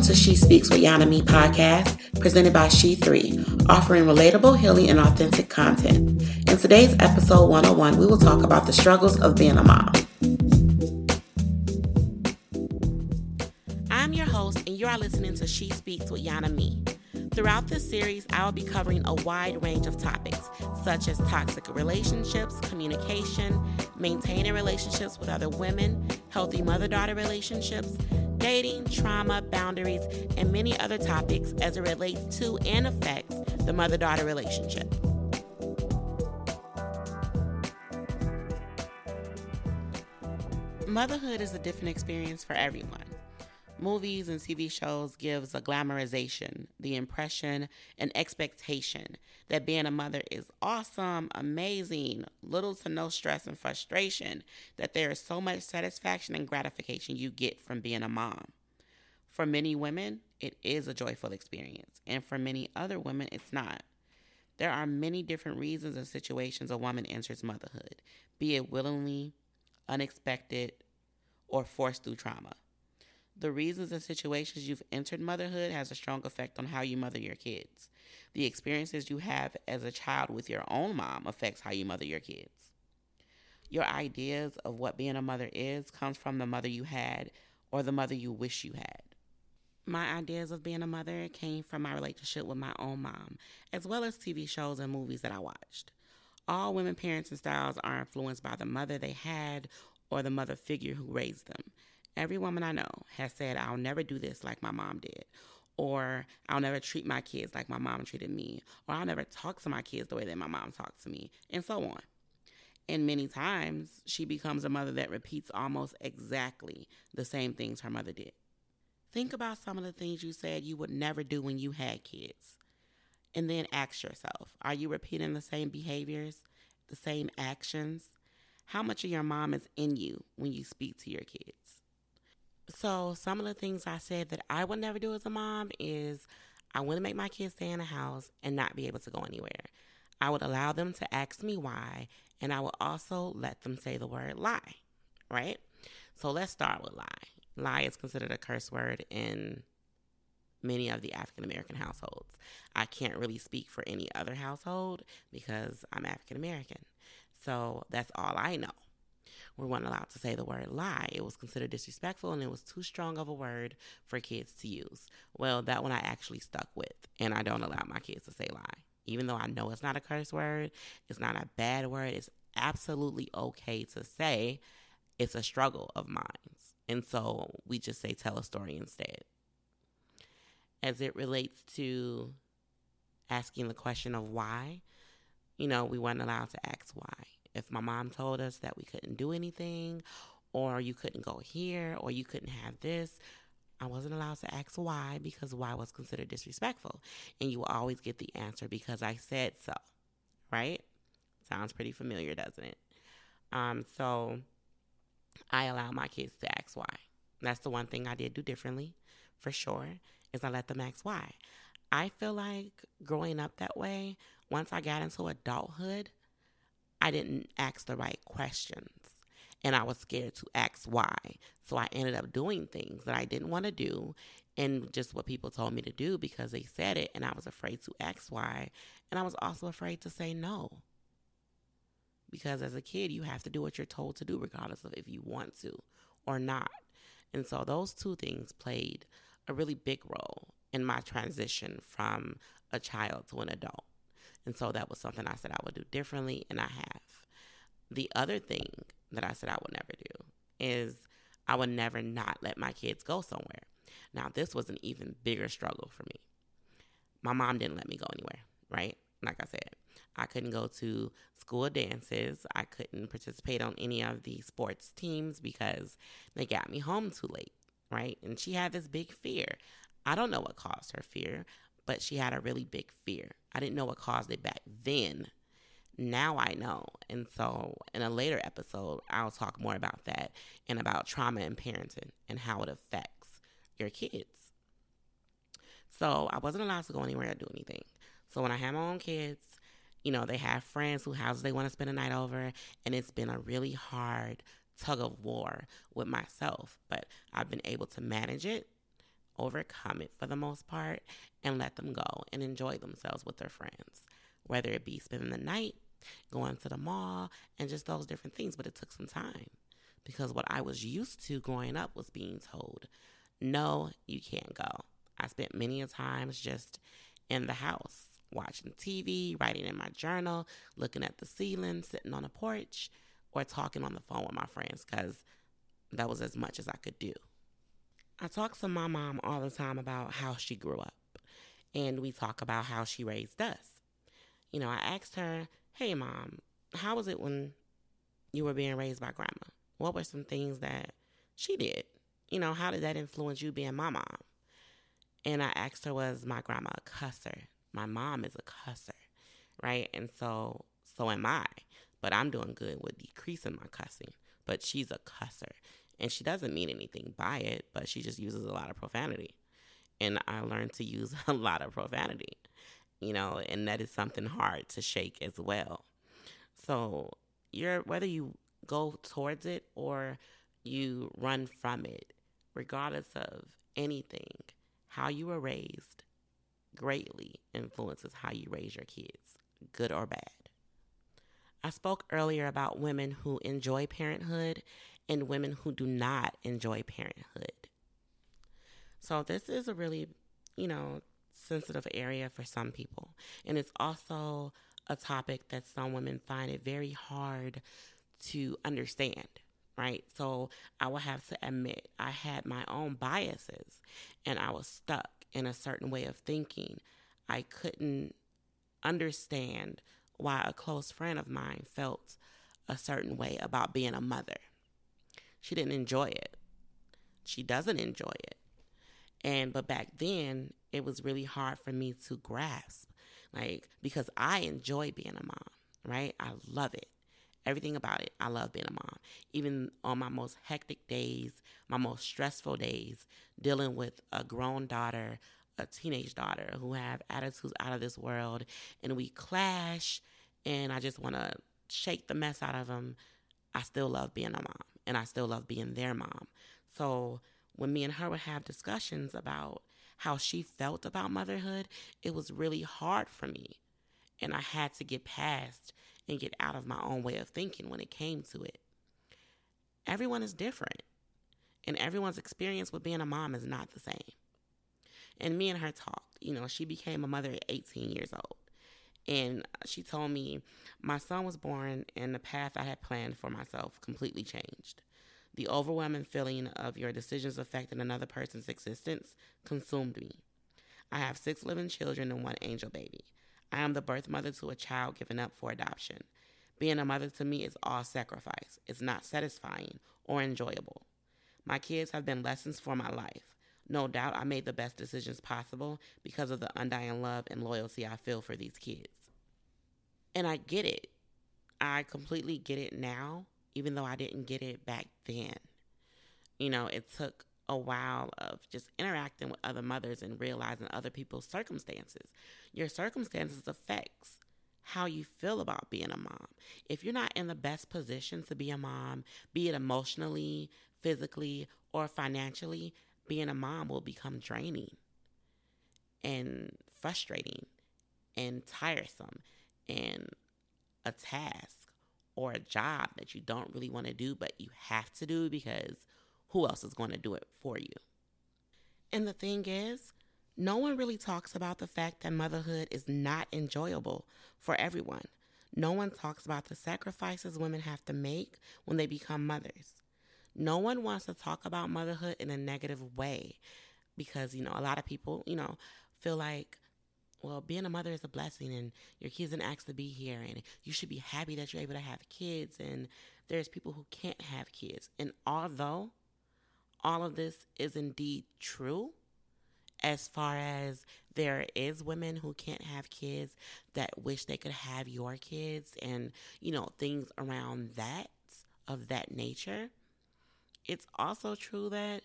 Welcome to She Speaks with Yana Me podcast, presented by She3, offering relatable, healing, and authentic content. In today's episode 101, we will talk about the struggles of being a mom. I'm your host, and you are listening to She Speaks with Yana Me. Throughout this series, I will be covering a wide range of topics, such as toxic relationships, communication, maintaining relationships with other women, healthy mother daughter relationships, dating, trauma, boundaries, and many other topics as it relates to and affects the mother daughter relationship. Motherhood is a different experience for everyone. Movies and TV shows gives a glamorization, the impression and expectation that being a mother is awesome, amazing, little to no stress and frustration, that there is so much satisfaction and gratification you get from being a mom. For many women, it is a joyful experience, and for many other women, it's not. There are many different reasons and situations a woman enters motherhood, be it willingly, unexpected, or forced through trauma. The reasons and situations you've entered motherhood has a strong effect on how you mother your kids. The experiences you have as a child with your own mom affects how you mother your kids. Your ideas of what being a mother is comes from the mother you had or the mother you wish you had. My ideas of being a mother came from my relationship with my own mom, as well as TV shows and movies that I watched. All women parents and styles are influenced by the mother they had or the mother figure who raised them. Every woman I know has said, I'll never do this like my mom did, or I'll never treat my kids like my mom treated me, or I'll never talk to my kids the way that my mom talked to me, and so on. And many times, she becomes a mother that repeats almost exactly the same things her mother did. Think about some of the things you said you would never do when you had kids. And then ask yourself are you repeating the same behaviors, the same actions? How much of your mom is in you when you speak to your kids? So, some of the things I said that I would never do as a mom is I wouldn't make my kids stay in the house and not be able to go anywhere. I would allow them to ask me why, and I would also let them say the word lie, right? So, let's start with lie. Lie is considered a curse word in many of the African American households. I can't really speak for any other household because I'm African American. So, that's all I know we weren't allowed to say the word lie. It was considered disrespectful and it was too strong of a word for kids to use. Well, that one I actually stuck with, and I don't allow my kids to say lie. Even though I know it's not a curse word, it's not a bad word, it's absolutely okay to say. It's a struggle of mine. And so we just say tell a story instead. As it relates to asking the question of why, you know, we weren't allowed to ask why if my mom told us that we couldn't do anything, or you couldn't go here, or you couldn't have this, I wasn't allowed to ask why because why was considered disrespectful. And you will always get the answer because I said so, right? Sounds pretty familiar, doesn't it? Um, so I allow my kids to ask why. That's the one thing I did do differently, for sure, is I let them ask why. I feel like growing up that way, once I got into adulthood, I didn't ask the right questions and I was scared to ask why. So I ended up doing things that I didn't want to do and just what people told me to do because they said it and I was afraid to ask why. And I was also afraid to say no. Because as a kid, you have to do what you're told to do, regardless of if you want to or not. And so those two things played a really big role in my transition from a child to an adult. And so that was something I said I would do differently, and I have. The other thing that I said I would never do is I would never not let my kids go somewhere. Now, this was an even bigger struggle for me. My mom didn't let me go anywhere, right? Like I said, I couldn't go to school dances. I couldn't participate on any of the sports teams because they got me home too late, right? And she had this big fear. I don't know what caused her fear, but she had a really big fear. I didn't know what caused it back then. Now I know. And so in a later episode, I'll talk more about that and about trauma and parenting and how it affects your kids. So I wasn't allowed to go anywhere or do anything. So when I had my own kids, you know, they have friends who houses they want to spend a night over, and it's been a really hard tug of war with myself. But I've been able to manage it overcome it for the most part and let them go and enjoy themselves with their friends, whether it be spending the night, going to the mall, and just those different things. But it took some time because what I was used to growing up was being told, no, you can't go. I spent many a times just in the house, watching TV, writing in my journal, looking at the ceiling, sitting on a porch, or talking on the phone with my friends because that was as much as I could do. I talk to my mom all the time about how she grew up, and we talk about how she raised us. You know, I asked her, Hey, mom, how was it when you were being raised by grandma? What were some things that she did? You know, how did that influence you being my mom? And I asked her, Was my grandma a cusser? My mom is a cusser, right? And so, so am I. But I'm doing good with decreasing my cussing. But she's a cusser. And she doesn't mean anything by it, but she just uses a lot of profanity. And I learned to use a lot of profanity, you know, and that is something hard to shake as well. So, you're whether you go towards it or you run from it, regardless of anything, how you were raised greatly influences how you raise your kids, good or bad. I spoke earlier about women who enjoy parenthood and women who do not enjoy parenthood. So, this is a really, you know, sensitive area for some people. And it's also a topic that some women find it very hard to understand, right? So, I will have to admit, I had my own biases and I was stuck in a certain way of thinking. I couldn't understand why a close friend of mine felt a certain way about being a mother. She didn't enjoy it. She doesn't enjoy it. And but back then, it was really hard for me to grasp. Like because I enjoy being a mom, right? I love it. Everything about it. I love being a mom. Even on my most hectic days, my most stressful days, dealing with a grown daughter, a teenage daughter who have attitudes out of this world and we clash and I just want to shake the mess out of them. I still love being a mom and I still love being their mom. So when me and her would have discussions about how she felt about motherhood, it was really hard for me. And I had to get past and get out of my own way of thinking when it came to it. Everyone is different, and everyone's experience with being a mom is not the same. And me and her talked. You know, she became a mother at 18 years old. And she told me my son was born and the path I had planned for myself completely changed. The overwhelming feeling of your decisions affecting another person's existence consumed me. I have six living children and one angel baby. I am the birth mother to a child given up for adoption. Being a mother to me is all sacrifice. It's not satisfying or enjoyable. My kids have been lessons for my life. No doubt I made the best decisions possible because of the undying love and loyalty I feel for these kids. And I get it. I completely get it now, even though I didn't get it back then. You know, it took a while of just interacting with other mothers and realizing other people's circumstances. Your circumstances affects how you feel about being a mom. If you're not in the best position to be a mom, be it emotionally, physically, or financially, being a mom will become draining and frustrating and tiresome and a task or a job that you don't really want to do, but you have to do because who else is going to do it for you? And the thing is, no one really talks about the fact that motherhood is not enjoyable for everyone. No one talks about the sacrifices women have to make when they become mothers. No one wants to talk about motherhood in a negative way because, you know, a lot of people, you know, feel like, well, being a mother is a blessing and your kids didn't ask to be here and you should be happy that you're able to have kids and there's people who can't have kids. And although all of this is indeed true, as far as there is women who can't have kids that wish they could have your kids and, you know, things around that of that nature it's also true that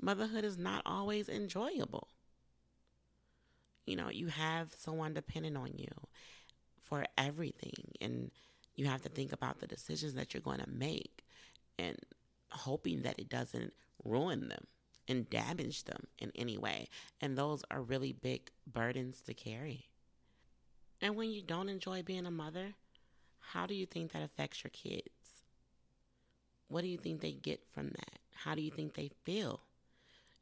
motherhood is not always enjoyable. You know, you have someone dependent on you for everything, and you have to think about the decisions that you're going to make and hoping that it doesn't ruin them and damage them in any way. And those are really big burdens to carry. And when you don't enjoy being a mother, how do you think that affects your kids? What do you think they get from that? How do you think they feel?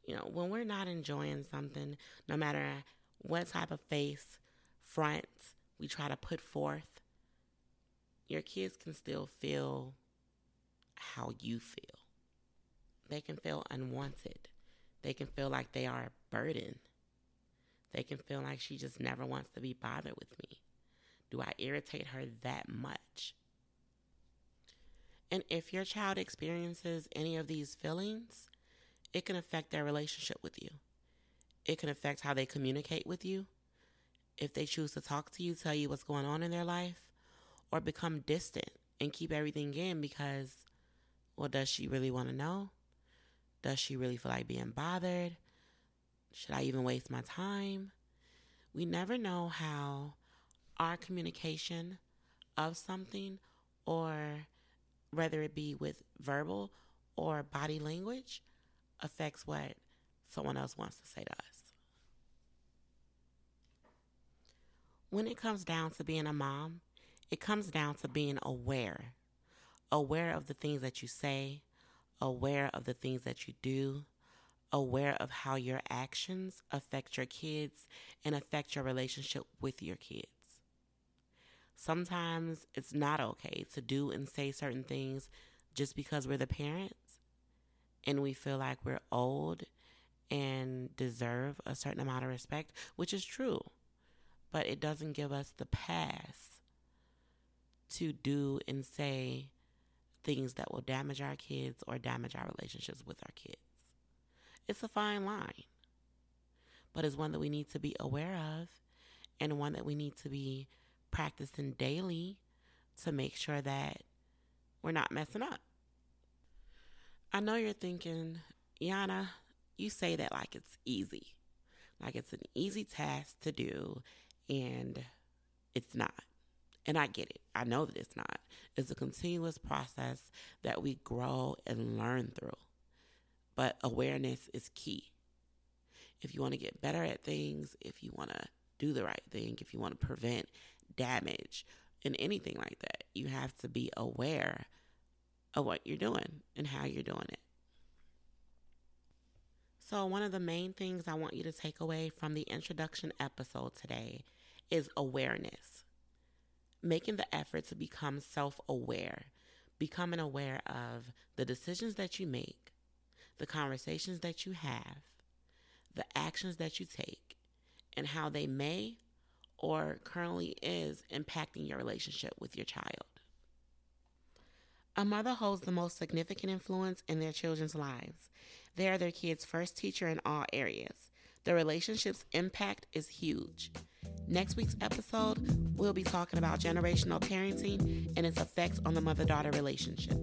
You know, when we're not enjoying something, no matter what type of face, front we try to put forth, your kids can still feel how you feel. They can feel unwanted. They can feel like they are a burden. They can feel like she just never wants to be bothered with me. Do I irritate her that much? And if your child experiences any of these feelings, it can affect their relationship with you. It can affect how they communicate with you. If they choose to talk to you, tell you what's going on in their life, or become distant and keep everything in because, well, does she really want to know? Does she really feel like being bothered? Should I even waste my time? We never know how our communication of something, or whether it be with verbal or body language, affects what someone else wants to say to us. When it comes down to being a mom, it comes down to being aware. Aware of the things that you say, aware of the things that you do, aware of how your actions affect your kids and affect your relationship with your kids. Sometimes it's not okay to do and say certain things just because we're the parents and we feel like we're old and deserve a certain amount of respect, which is true. But it doesn't give us the pass to do and say things that will damage our kids or damage our relationships with our kids. It's a fine line, but it's one that we need to be aware of and one that we need to be practicing daily to make sure that we're not messing up. I know you're thinking, Yana, you say that like it's easy, like it's an easy task to do, and it's not. And I get it. I know that it's not. It's a continuous process that we grow and learn through. But awareness is key. If you want to get better at things, if you want to do the right thing, if you want to prevent damage and anything like that, you have to be aware of what you're doing and how you're doing it. So, one of the main things I want you to take away from the introduction episode today is awareness making the effort to become self aware, becoming aware of the decisions that you make, the conversations that you have, the actions that you take, and how they may or currently is impacting your relationship with your child. A mother holds the most significant influence in their children's lives. They are their kids' first teacher in all areas. The relationship's impact is huge. Next week's episode, we'll be talking about generational parenting and its effects on the mother daughter relationship.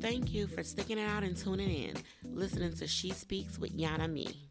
Thank you for sticking out and tuning in, listening to She Speaks with Yana Me.